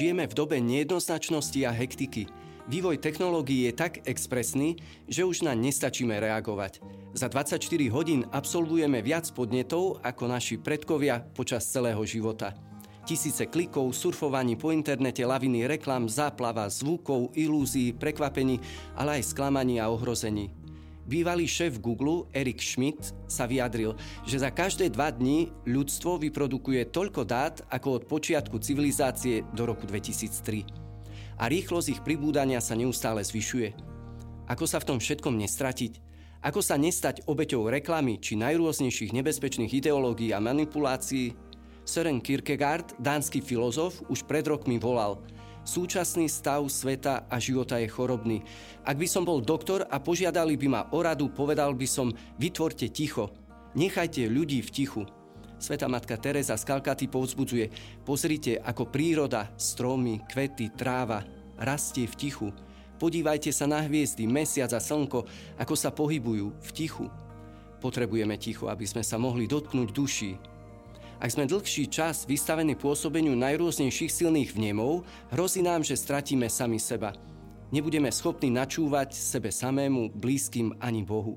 Žijeme v dobe nejednoznačnosti a hektiky. Vývoj technológií je tak expresný, že už na nestačíme reagovať. Za 24 hodín absolvujeme viac podnetov ako naši predkovia počas celého života. Tisíce klikov, surfovaní po internete, laviny reklam, záplava, zvukov, ilúzií, prekvapení, ale aj sklamaní a ohrození. Bývalý šéf Google, Eric Schmidt, sa vyjadril, že za každé dva dni ľudstvo vyprodukuje toľko dát ako od počiatku civilizácie do roku 2003. A rýchlosť ich pribúdania sa neustále zvyšuje. Ako sa v tom všetkom nestratiť? Ako sa nestať obeťou reklamy či najrôznejších nebezpečných ideológií a manipulácií? Søren Kierkegaard, dánsky filozof, už pred rokmi volal – Súčasný stav sveta a života je chorobný. Ak by som bol doktor a požiadali by ma o radu, povedal by som, vytvorte ticho. Nechajte ľudí v tichu. Sveta matka Teresa z Kalkaty povzbudzuje, pozrite, ako príroda, stromy, kvety, tráva rastie v tichu. Podívajte sa na hviezdy, mesiac a slnko, ako sa pohybujú v tichu. Potrebujeme ticho, aby sme sa mohli dotknúť duší, ak sme dlhší čas vystavení pôsobeniu najrôznejších silných vnemov, hrozí nám, že stratíme sami seba. Nebudeme schopní načúvať sebe samému, blízkym ani Bohu.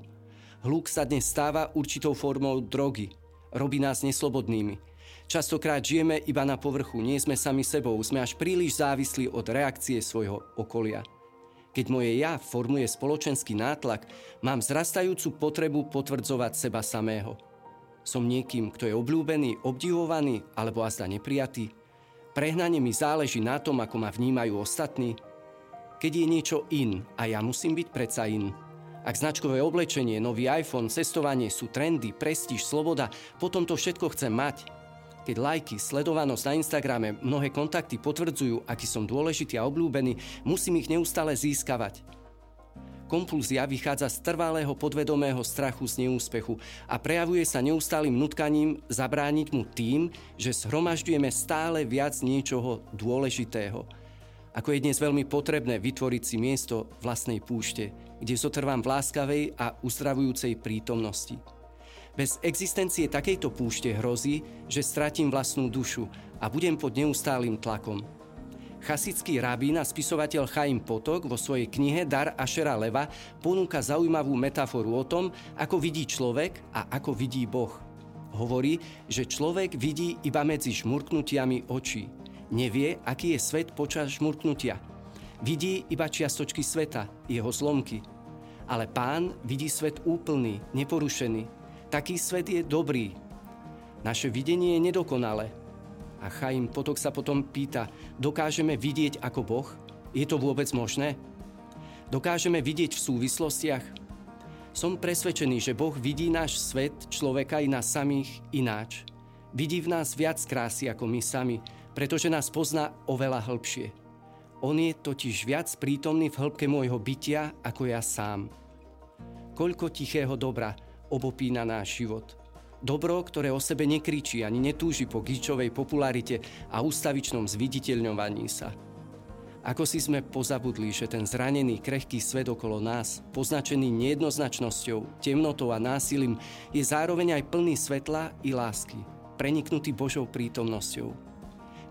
Hluk sa dnes stáva určitou formou drogy. Robí nás neslobodnými. Častokrát žijeme iba na povrchu, nie sme sami sebou, sme až príliš závislí od reakcie svojho okolia. Keď moje ja formuje spoločenský nátlak, mám zrastajúcu potrebu potvrdzovať seba samého – som niekým, kto je obľúbený, obdivovaný alebo azda neprijatý? Prehnanie mi záleží na tom, ako ma vnímajú ostatní? Keď je niečo in a ja musím byť predsa in. Ak značkové oblečenie, nový iPhone, cestovanie sú trendy, prestíž, sloboda, potom to všetko chcem mať. Keď lajky, sledovanosť na Instagrame, mnohé kontakty potvrdzujú, aký som dôležitý a obľúbený, musím ich neustále získavať. Kompulzia vychádza z trvalého podvedomého strachu z neúspechu a prejavuje sa neustálým nutkaním zabrániť mu tým, že zhromažďujeme stále viac niečoho dôležitého. Ako je dnes veľmi potrebné vytvoriť si miesto vlastnej púšte, kde zotrvám v láskavej a uzdravujúcej prítomnosti. Bez existencie takejto púšte hrozí, že stratím vlastnú dušu a budem pod neustálým tlakom. Chasický rabín a spisovateľ Chaim Potok vo svojej knihe Dar Ašera Leva ponúka zaujímavú metaforu o tom, ako vidí človek a ako vidí Boh. Hovorí, že človek vidí iba medzi žmurknutiami očí. Nevie, aký je svet počas žmurknutia. Vidí iba čiastočky sveta, jeho zlomky. Ale pán vidí svet úplný, neporušený. Taký svet je dobrý. Naše videnie je nedokonalé, a Chaim Potok sa potom pýta, dokážeme vidieť ako Boh? Je to vôbec možné? Dokážeme vidieť v súvislostiach? Som presvedčený, že Boh vidí náš svet, človeka i nás samých ináč. Vidí v nás viac krásy ako my sami, pretože nás pozná oveľa hĺbšie. On je totiž viac prítomný v hĺbke môjho bytia ako ja sám. Koľko tichého dobra obopína náš život – Dobro, ktoré o sebe nekričí ani netúži po gíčovej popularite a ústavičnom zviditeľňovaní sa. Ako si sme pozabudli, že ten zranený, krehký svet okolo nás, poznačený nejednoznačnosťou, temnotou a násilím, je zároveň aj plný svetla i lásky, preniknutý Božou prítomnosťou.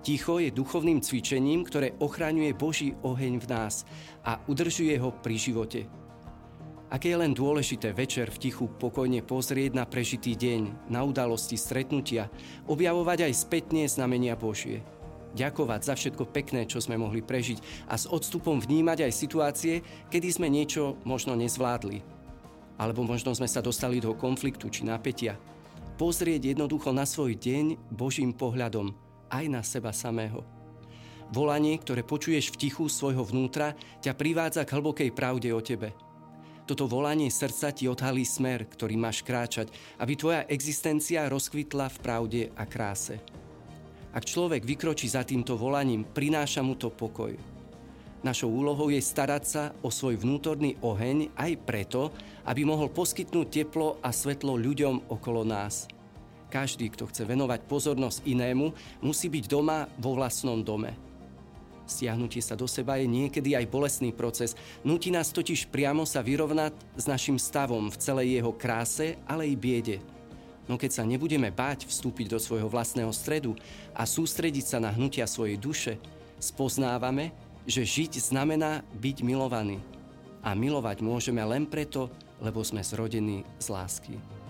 Ticho je duchovným cvičením, ktoré ochraňuje Boží oheň v nás a udržuje ho pri živote, Aké je len dôležité večer v tichu pokojne pozrieť na prežitý deň, na udalosti stretnutia, objavovať aj spätne znamenia Božie. Ďakovať za všetko pekné, čo sme mohli prežiť a s odstupom vnímať aj situácie, kedy sme niečo možno nezvládli. Alebo možno sme sa dostali do konfliktu či napätia. Pozrieť jednoducho na svoj deň Božím pohľadom, aj na seba samého. Volanie, ktoré počuješ v tichu svojho vnútra, ťa privádza k hlbokej pravde o tebe – toto volanie srdca ti odhalí smer, ktorý máš kráčať, aby tvoja existencia rozkvitla v pravde a kráse. Ak človek vykročí za týmto volaním, prináša mu to pokoj. Našou úlohou je starať sa o svoj vnútorný oheň aj preto, aby mohol poskytnúť teplo a svetlo ľuďom okolo nás. Každý, kto chce venovať pozornosť inému, musí byť doma vo vlastnom dome. Stiahnutie sa do seba je niekedy aj bolestný proces. Nutí nás totiž priamo sa vyrovnať s našim stavom v celej jeho kráse, ale i biede. No keď sa nebudeme báť vstúpiť do svojho vlastného stredu a sústrediť sa na hnutia svojej duše, spoznávame, že žiť znamená byť milovaný. A milovať môžeme len preto, lebo sme zrodení z lásky.